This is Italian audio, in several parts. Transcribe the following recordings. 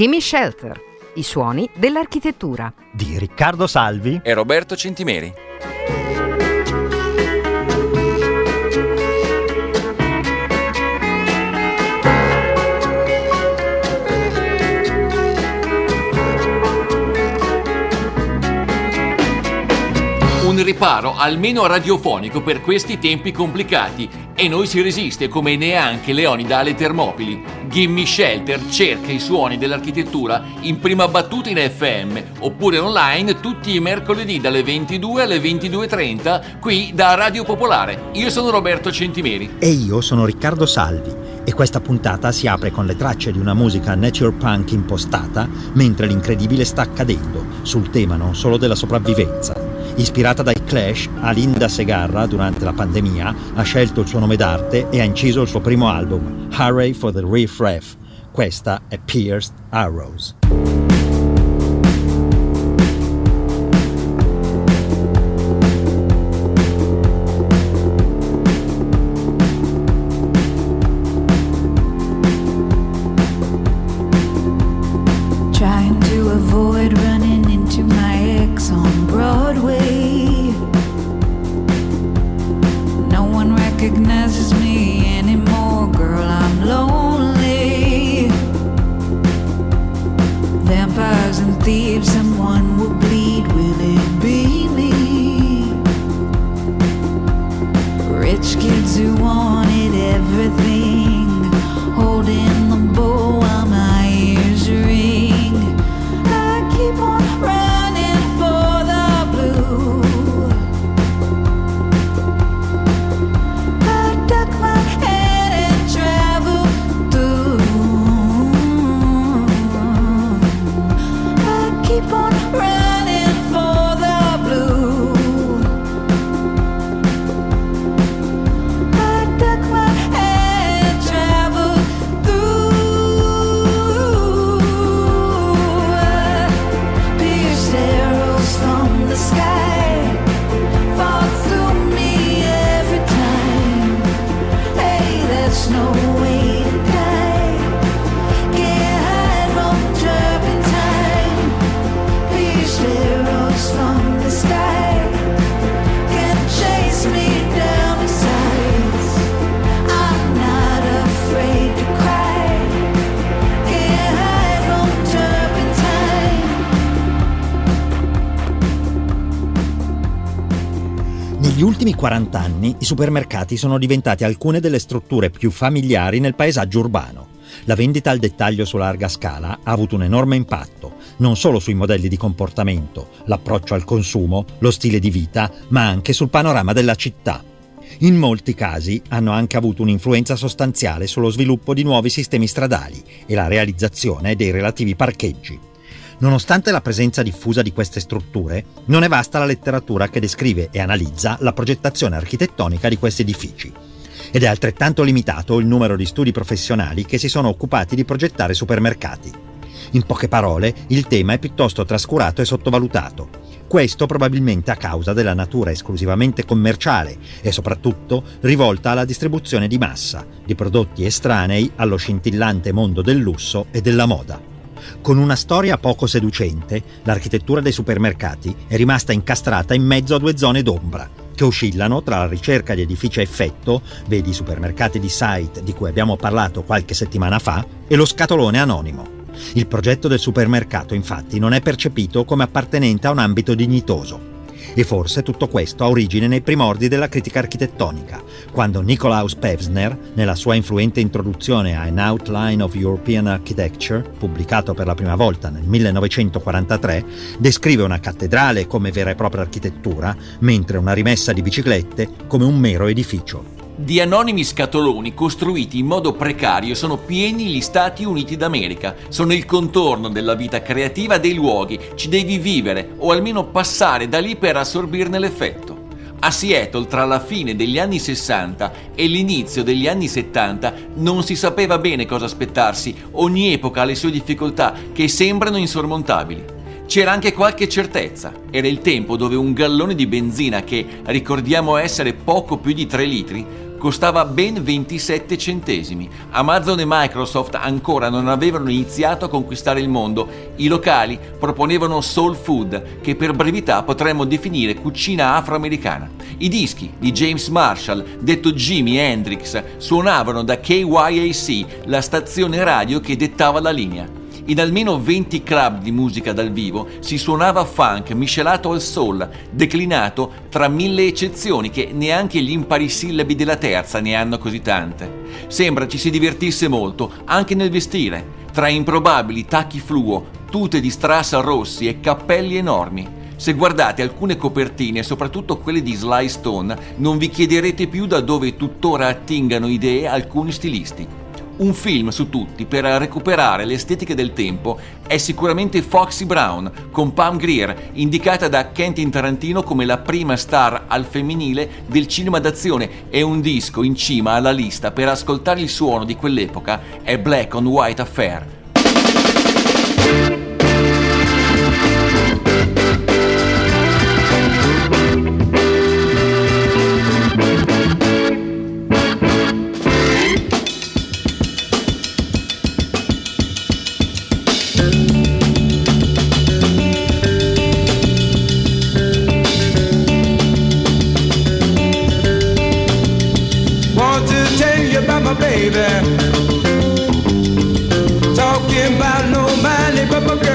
Gimme Shelter, i suoni dell'architettura. Di Riccardo Salvi e Roberto Centimeri. Un riparo almeno radiofonico per questi tempi complicati e noi si resiste come neanche Leonida alle Termopili. Gimme Shelter cerca i suoni dell'architettura in prima battuta in FM oppure online tutti i mercoledì dalle 22 alle 22.30 qui da Radio Popolare. Io sono Roberto Centimeri. E io sono Riccardo Salvi e questa puntata si apre con le tracce di una musica nature punk impostata mentre l'incredibile sta accadendo sul tema non solo della sopravvivenza Ispirata dai Clash, Alinda Segarra, durante la pandemia, ha scelto il suo nome d'arte e ha inciso il suo primo album, Hurray for the Reef Ref. Questa è Pierced Arrows. Ultimi 40 anni i supermercati sono diventati alcune delle strutture più familiari nel paesaggio urbano. La vendita al dettaglio su larga scala ha avuto un enorme impatto, non solo sui modelli di comportamento, l'approccio al consumo, lo stile di vita, ma anche sul panorama della città. In molti casi hanno anche avuto un'influenza sostanziale sullo sviluppo di nuovi sistemi stradali e la realizzazione dei relativi parcheggi. Nonostante la presenza diffusa di queste strutture, non è vasta la letteratura che descrive e analizza la progettazione architettonica di questi edifici. Ed è altrettanto limitato il numero di studi professionali che si sono occupati di progettare supermercati. In poche parole, il tema è piuttosto trascurato e sottovalutato. Questo probabilmente a causa della natura esclusivamente commerciale e soprattutto rivolta alla distribuzione di massa di prodotti estranei allo scintillante mondo del lusso e della moda. Con una storia poco seducente, l'architettura dei supermercati è rimasta incastrata in mezzo a due zone d'ombra, che oscillano tra la ricerca di edifici a effetto, vedi i supermercati di site di cui abbiamo parlato qualche settimana fa, e lo scatolone anonimo. Il progetto del supermercato infatti non è percepito come appartenente a un ambito dignitoso, e forse tutto questo ha origine nei primordi della critica architettonica, quando Nikolaus Pevsner, nella sua influente introduzione a An Outline of European Architecture, pubblicato per la prima volta nel 1943, descrive una cattedrale come vera e propria architettura, mentre una rimessa di biciclette come un mero edificio. Di anonimi scatoloni costruiti in modo precario sono pieni gli Stati Uniti d'America. Sono il contorno della vita creativa dei luoghi. Ci devi vivere o almeno passare da lì per assorbirne l'effetto. A Seattle, tra la fine degli anni 60 e l'inizio degli anni 70, non si sapeva bene cosa aspettarsi. Ogni epoca ha le sue difficoltà che sembrano insormontabili. C'era anche qualche certezza. Era il tempo dove un gallone di benzina che ricordiamo essere poco più di 3 litri costava ben 27 centesimi. Amazon e Microsoft ancora non avevano iniziato a conquistare il mondo. I locali proponevano soul food, che per brevità potremmo definire cucina afroamericana. I dischi di James Marshall, detto Jimi Hendrix, suonavano da KYAC, la stazione radio che dettava la linea. In almeno 20 club di musica dal vivo si suonava funk miscelato al soul, declinato tra mille eccezioni che neanche gli imparisillabi della terza ne hanno così tante. Sembra ci si divertisse molto anche nel vestire, tra improbabili tacchi fluo, tute di strassa rossi e cappelli enormi. Se guardate alcune copertine, soprattutto quelle di Sly Stone, non vi chiederete più da dove tuttora attingano idee alcuni stilisti. Un film su tutti per recuperare le estetiche del tempo è sicuramente Foxy Brown con Pam Greer, indicata da Quentin Tarantino come la prima star al femminile del cinema d'azione e un disco in cima alla lista per ascoltare il suono di quell'epoca è Black on White Affair. baby. Talking about nobody but my.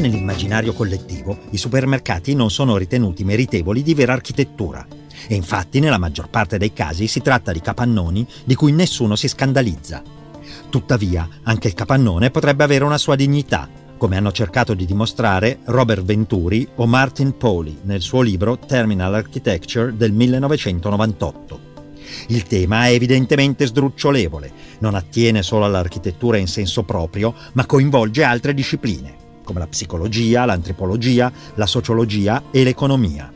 Nell'immaginario collettivo i supermercati non sono ritenuti meritevoli di vera architettura. E infatti nella maggior parte dei casi si tratta di capannoni di cui nessuno si scandalizza. Tuttavia, anche il capannone potrebbe avere una sua dignità, come hanno cercato di dimostrare Robert Venturi o Martin Poli nel suo libro Terminal Architecture del 1998. Il tema è evidentemente sdrucciolevole, non attiene solo all'architettura in senso proprio, ma coinvolge altre discipline come la psicologia, l'antropologia, la sociologia e l'economia.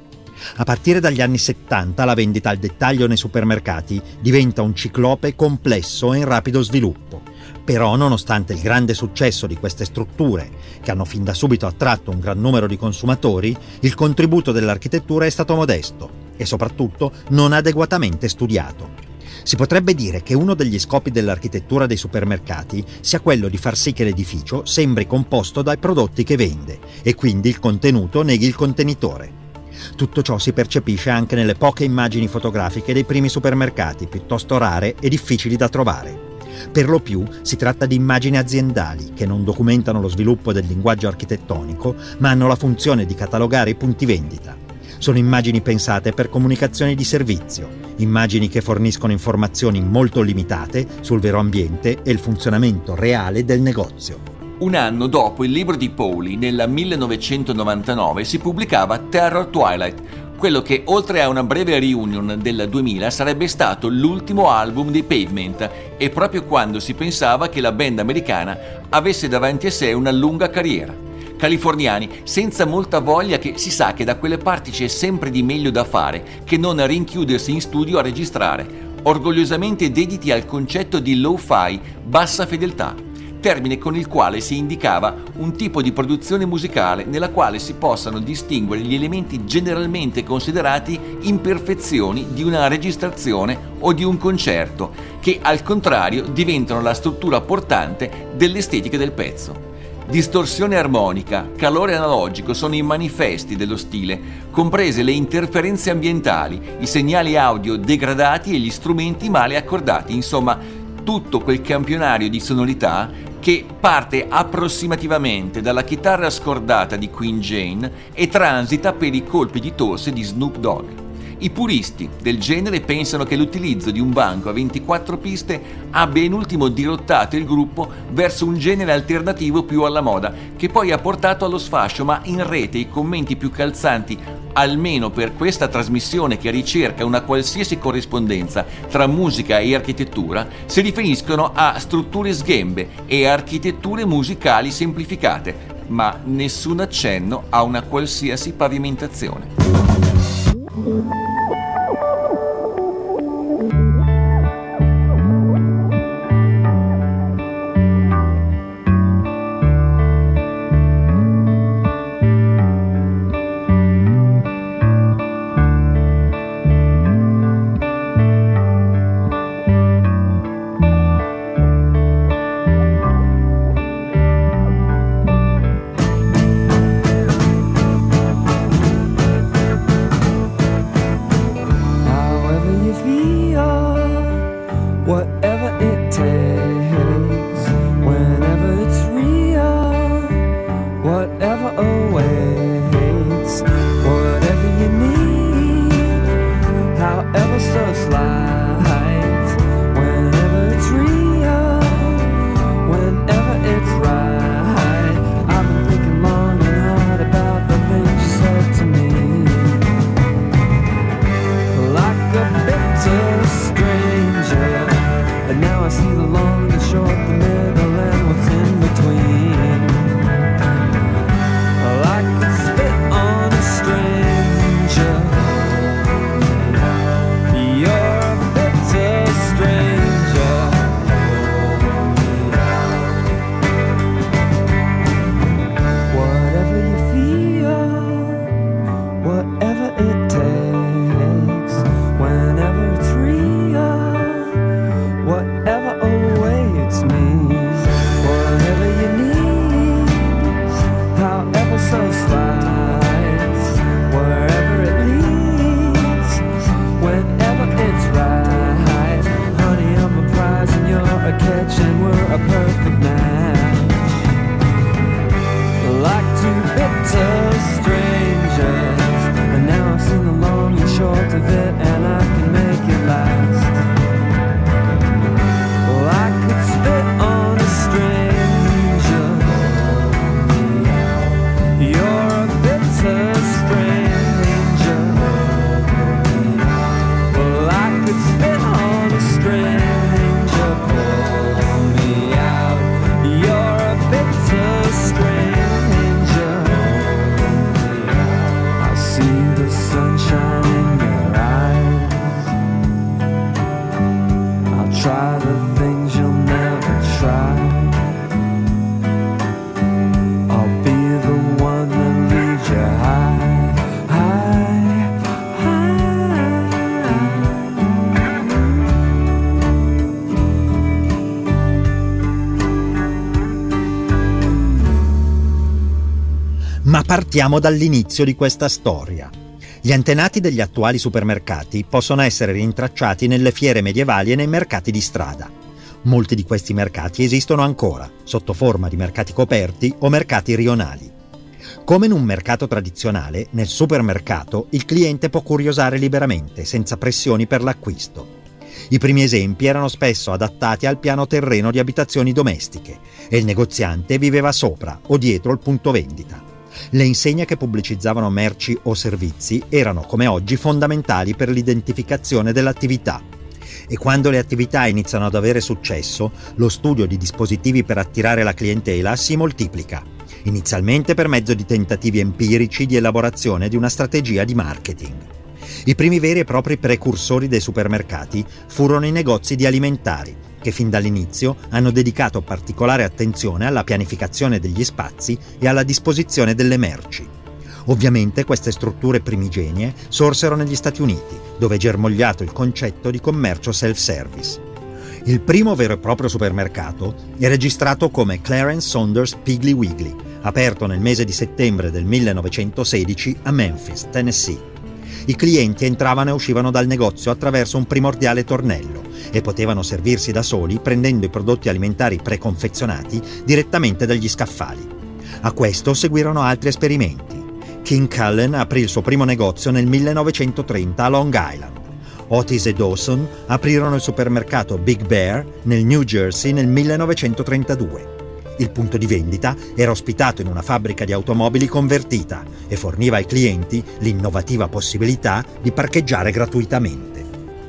A partire dagli anni 70 la vendita al dettaglio nei supermercati diventa un ciclope complesso e in rapido sviluppo. Però, nonostante il grande successo di queste strutture, che hanno fin da subito attratto un gran numero di consumatori, il contributo dell'architettura è stato modesto e soprattutto non adeguatamente studiato. Si potrebbe dire che uno degli scopi dell'architettura dei supermercati sia quello di far sì che l'edificio sembri composto dai prodotti che vende e quindi il contenuto neghi il contenitore. Tutto ciò si percepisce anche nelle poche immagini fotografiche dei primi supermercati, piuttosto rare e difficili da trovare. Per lo più si tratta di immagini aziendali che non documentano lo sviluppo del linguaggio architettonico, ma hanno la funzione di catalogare i punti vendita. Sono immagini pensate per comunicazioni di servizio, immagini che forniscono informazioni molto limitate sul vero ambiente e il funzionamento reale del negozio. Un anno dopo il libro di Pauli, nel 1999, si pubblicava Terror Twilight, quello che oltre a una breve reunion del 2000 sarebbe stato l'ultimo album dei Pavement e proprio quando si pensava che la band americana avesse davanti a sé una lunga carriera. Californiani senza molta voglia che si sa che da quelle parti c'è sempre di meglio da fare che non rinchiudersi in studio a registrare, orgogliosamente dediti al concetto di low-fi, bassa fedeltà termine con il quale si indicava un tipo di produzione musicale nella quale si possano distinguere gli elementi generalmente considerati imperfezioni di una registrazione o di un concerto, che al contrario diventano la struttura portante dell'estetica del pezzo. Distorsione armonica, calore analogico sono i manifesti dello stile, comprese le interferenze ambientali, i segnali audio degradati e gli strumenti male accordati, insomma tutto quel campionario di sonorità che parte approssimativamente dalla chitarra scordata di Queen Jane e transita per i colpi di tosse di Snoop Dogg. I puristi del genere pensano che l'utilizzo di un banco a 24 piste abbia in ultimo dirottato il gruppo verso un genere alternativo più alla moda, che poi ha portato allo sfascio, ma in rete i commenti più calzanti, almeno per questa trasmissione che ricerca una qualsiasi corrispondenza tra musica e architettura, si riferiscono a strutture sghembe e architetture musicali semplificate, ma nessun accenno a una qualsiasi pavimentazione. Partiamo dall'inizio di questa storia. Gli antenati degli attuali supermercati possono essere rintracciati nelle fiere medievali e nei mercati di strada. Molti di questi mercati esistono ancora, sotto forma di mercati coperti o mercati rionali. Come in un mercato tradizionale, nel supermercato il cliente può curiosare liberamente, senza pressioni per l'acquisto. I primi esempi erano spesso adattati al piano terreno di abitazioni domestiche e il negoziante viveva sopra o dietro il punto vendita. Le insegne che pubblicizzavano merci o servizi erano come oggi fondamentali per l'identificazione dell'attività. E quando le attività iniziano ad avere successo, lo studio di dispositivi per attirare la clientela si moltiplica, inizialmente per mezzo di tentativi empirici di elaborazione di una strategia di marketing. I primi veri e propri precursori dei supermercati furono i negozi di alimentari, che fin dall'inizio hanno dedicato particolare attenzione alla pianificazione degli spazi e alla disposizione delle merci. Ovviamente queste strutture primigenie sorsero negli Stati Uniti, dove è germogliato il concetto di commercio self-service. Il primo vero e proprio supermercato è registrato come Clarence Saunders Piggly Wiggly, aperto nel mese di settembre del 1916 a Memphis, Tennessee. I clienti entravano e uscivano dal negozio attraverso un primordiale tornello e potevano servirsi da soli prendendo i prodotti alimentari preconfezionati direttamente dagli scaffali. A questo seguirono altri esperimenti. King Cullen aprì il suo primo negozio nel 1930 a Long Island. Otis e Dawson aprirono il supermercato Big Bear nel New Jersey nel 1932. Il punto di vendita era ospitato in una fabbrica di automobili convertita e forniva ai clienti l'innovativa possibilità di parcheggiare gratuitamente.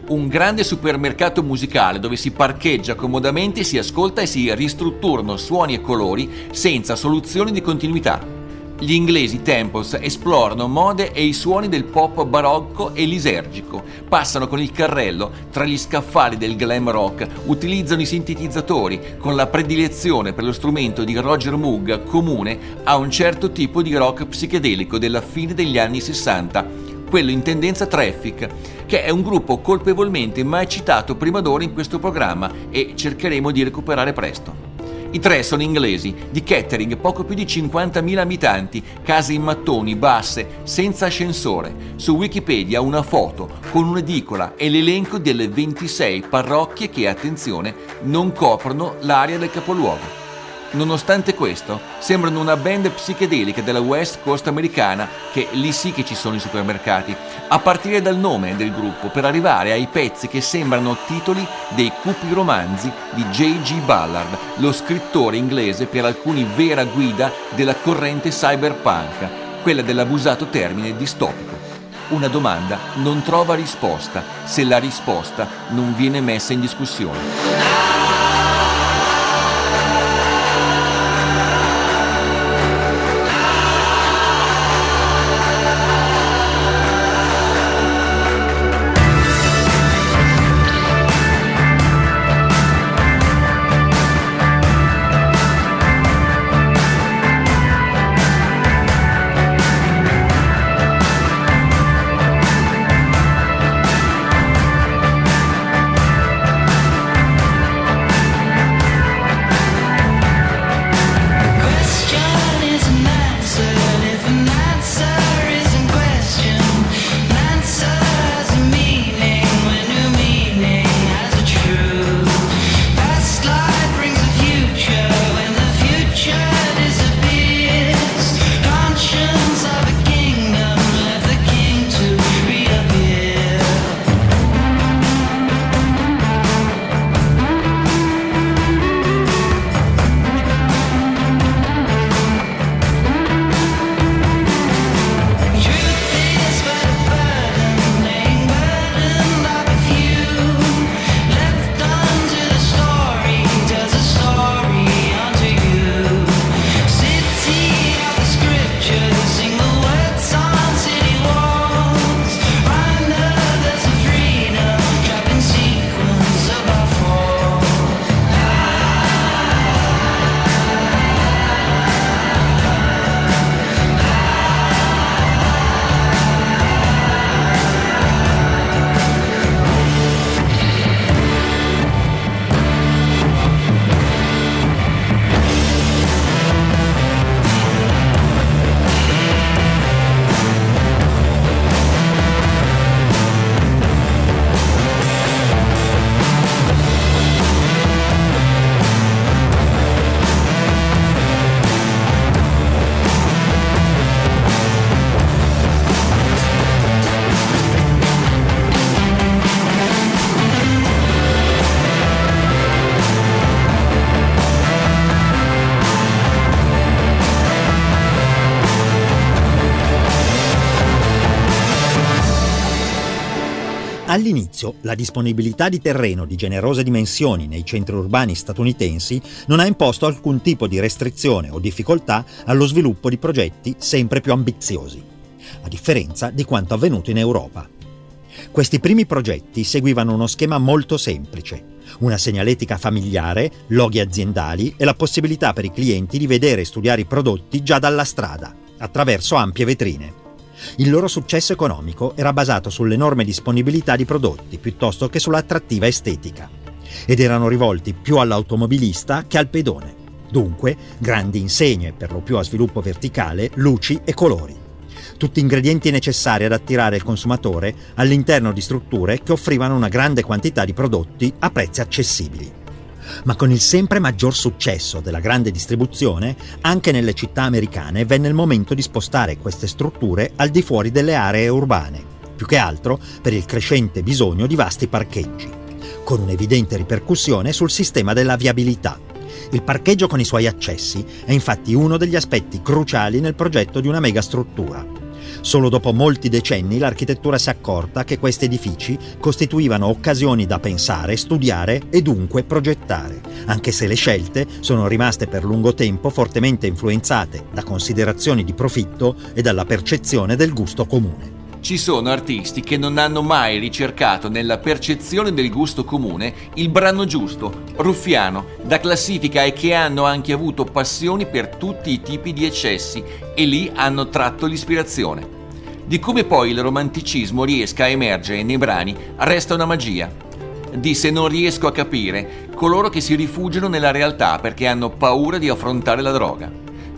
Un grande supermercato musicale dove si parcheggia comodamente, si ascolta e si ristrutturano suoni e colori senza soluzioni di continuità. Gli inglesi Temples esplorano mode e i suoni del pop barocco e lisergico, passano con il carrello tra gli scaffali del glam rock, utilizzano i sintetizzatori con la predilezione per lo strumento di Roger Moog comune a un certo tipo di rock psichedelico della fine degli anni 60, quello in tendenza traffic, che è un gruppo colpevolmente mai citato prima d'ora in questo programma e cercheremo di recuperare presto. I tre sono inglesi, di Kettering, poco più di 50.000 abitanti, case in mattoni, basse, senza ascensore. Su Wikipedia una foto con un'edicola e l'elenco delle 26 parrocchie che, attenzione, non coprono l'area del capoluogo. Nonostante questo, sembrano una band psichedelica della West Coast americana, che lì sì che ci sono i supermercati, a partire dal nome del gruppo per arrivare ai pezzi che sembrano titoli dei cupi romanzi di J.G. Ballard, lo scrittore inglese per alcuni vera guida della corrente cyberpunk, quella dell'abusato termine distopico. Una domanda non trova risposta se la risposta non viene messa in discussione. All'inizio la disponibilità di terreno di generose dimensioni nei centri urbani statunitensi non ha imposto alcun tipo di restrizione o difficoltà allo sviluppo di progetti sempre più ambiziosi, a differenza di quanto avvenuto in Europa. Questi primi progetti seguivano uno schema molto semplice, una segnaletica familiare, loghi aziendali e la possibilità per i clienti di vedere e studiare i prodotti già dalla strada, attraverso ampie vetrine. Il loro successo economico era basato sull'enorme disponibilità di prodotti piuttosto che sull'attrattiva estetica ed erano rivolti più all'automobilista che al pedone. Dunque, grandi insegne, per lo più a sviluppo verticale, luci e colori. Tutti ingredienti necessari ad attirare il consumatore all'interno di strutture che offrivano una grande quantità di prodotti a prezzi accessibili ma con il sempre maggior successo della grande distribuzione, anche nelle città americane venne il momento di spostare queste strutture al di fuori delle aree urbane, più che altro per il crescente bisogno di vasti parcheggi, con un'evidente ripercussione sul sistema della viabilità. Il parcheggio con i suoi accessi è infatti uno degli aspetti cruciali nel progetto di una megastruttura Solo dopo molti decenni l'architettura si è accorta che questi edifici costituivano occasioni da pensare, studiare e dunque progettare, anche se le scelte sono rimaste per lungo tempo fortemente influenzate da considerazioni di profitto e dalla percezione del gusto comune. Ci sono artisti che non hanno mai ricercato nella percezione del gusto comune il brano giusto, ruffiano, da classifica e che hanno anche avuto passioni per tutti i tipi di eccessi e lì hanno tratto l'ispirazione. Di come poi il romanticismo riesca a emergere nei brani resta una magia. Di se non riesco a capire coloro che si rifugiano nella realtà perché hanno paura di affrontare la droga.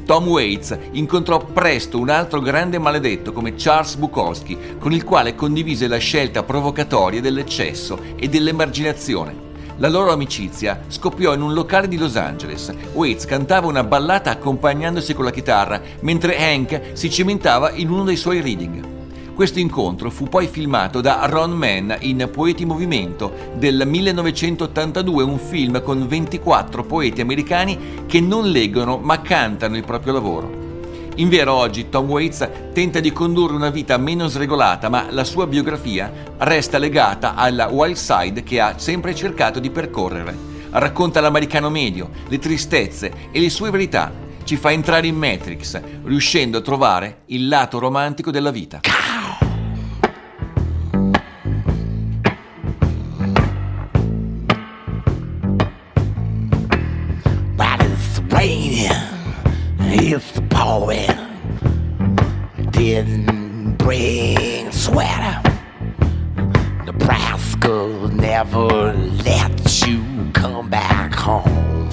Tom Waits incontrò presto un altro grande maledetto come Charles Bukowski, con il quale condivise la scelta provocatoria dell'eccesso e dell'emarginazione. La loro amicizia scoppiò in un locale di Los Angeles. Waits cantava una ballata accompagnandosi con la chitarra, mentre Hank si cimentava in uno dei suoi reading. Questo incontro fu poi filmato da Ron Mann in Poeti Movimento del 1982, un film con 24 poeti americani che non leggono ma cantano il proprio lavoro. In vero oggi Tom Waits tenta di condurre una vita meno sregolata, ma la sua biografia resta legata alla wild side che ha sempre cercato di percorrere. Racconta l'americano medio, le tristezze e le sue verità. Ci fa entrare in Matrix, riuscendo a trovare il lato romantico della vita. if the poet didn't bring sweater. Nebraska never let you come back home.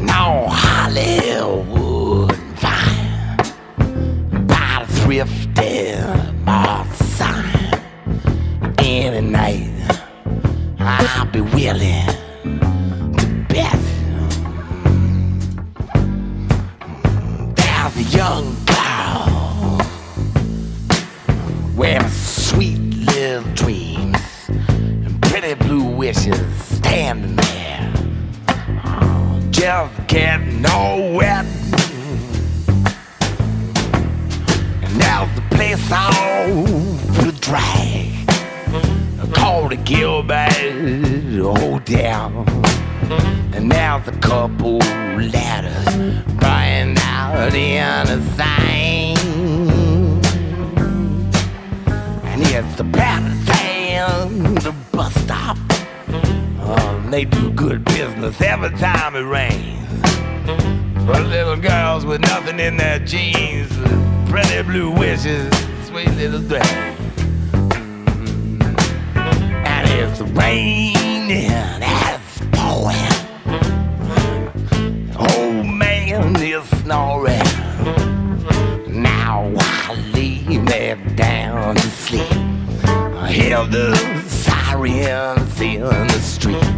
No Hollywood fine by the thrifty mart sign. Any night I'll be willing the place all dry called the Gilbert Hotel. And now the couple ladders burning out in the thing. And it's the Patterson, the bus stop. Oh, they do good business every time it rains. For little girls with nothing in their jeans, pretty blue wishes, sweet little dress. Mm-hmm. And it's raining as pouring. Old man is snoring. Now I lay me down to sleep. I hear the sirens in the street.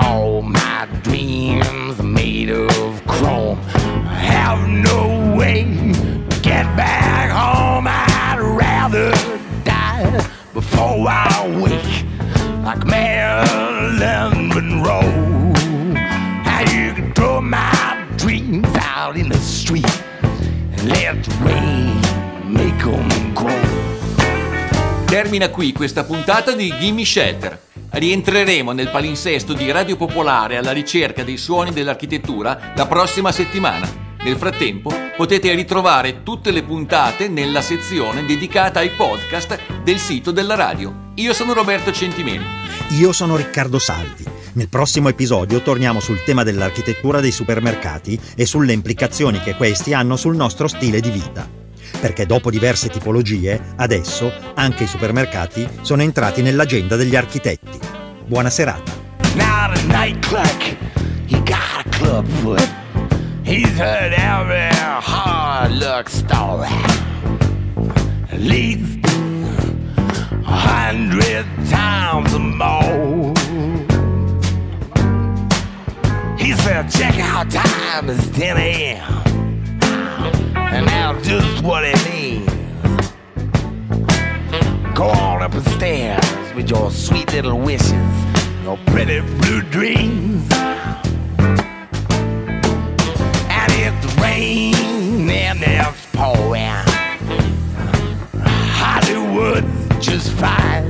All my dreams made of chrome. Have no Termina qui questa puntata di Gimme Shelter. Rientreremo nel palinsesto di Radio Popolare alla ricerca dei suoni dell'architettura la prossima settimana. Nel frattempo potete ritrovare tutte le puntate nella sezione dedicata ai podcast del sito della radio. Io sono Roberto Centimeni. Io sono Riccardo Salvi. Nel prossimo episodio torniamo sul tema dell'architettura dei supermercati e sulle implicazioni che questi hanno sul nostro stile di vita. Perché dopo diverse tipologie, adesso anche i supermercati sono entrati nell'agenda degli architetti. Buona serata. He said, check out time is 10 a.m. And now just what it means. Go on up the stairs with your sweet little wishes, your pretty blue dreams. And if the rain and it's pouring, Hollywood's just fine.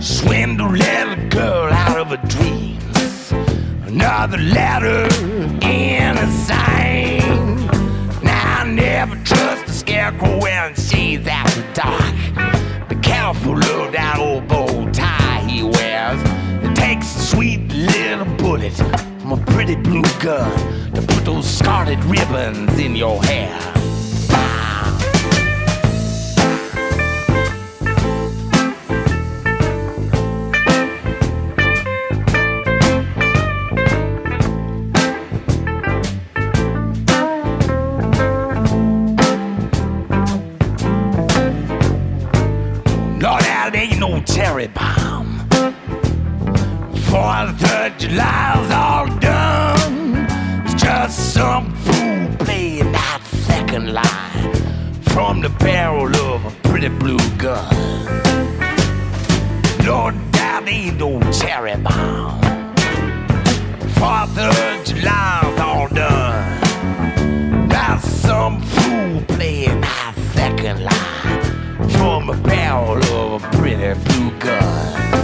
Swindle little girl out of her dreams. Another letter in a sign. To put those scarlet ribbons in your hair. Cherry bomb. Of July's all done. That's some fool playing that second line from a barrel of a pretty blue gun.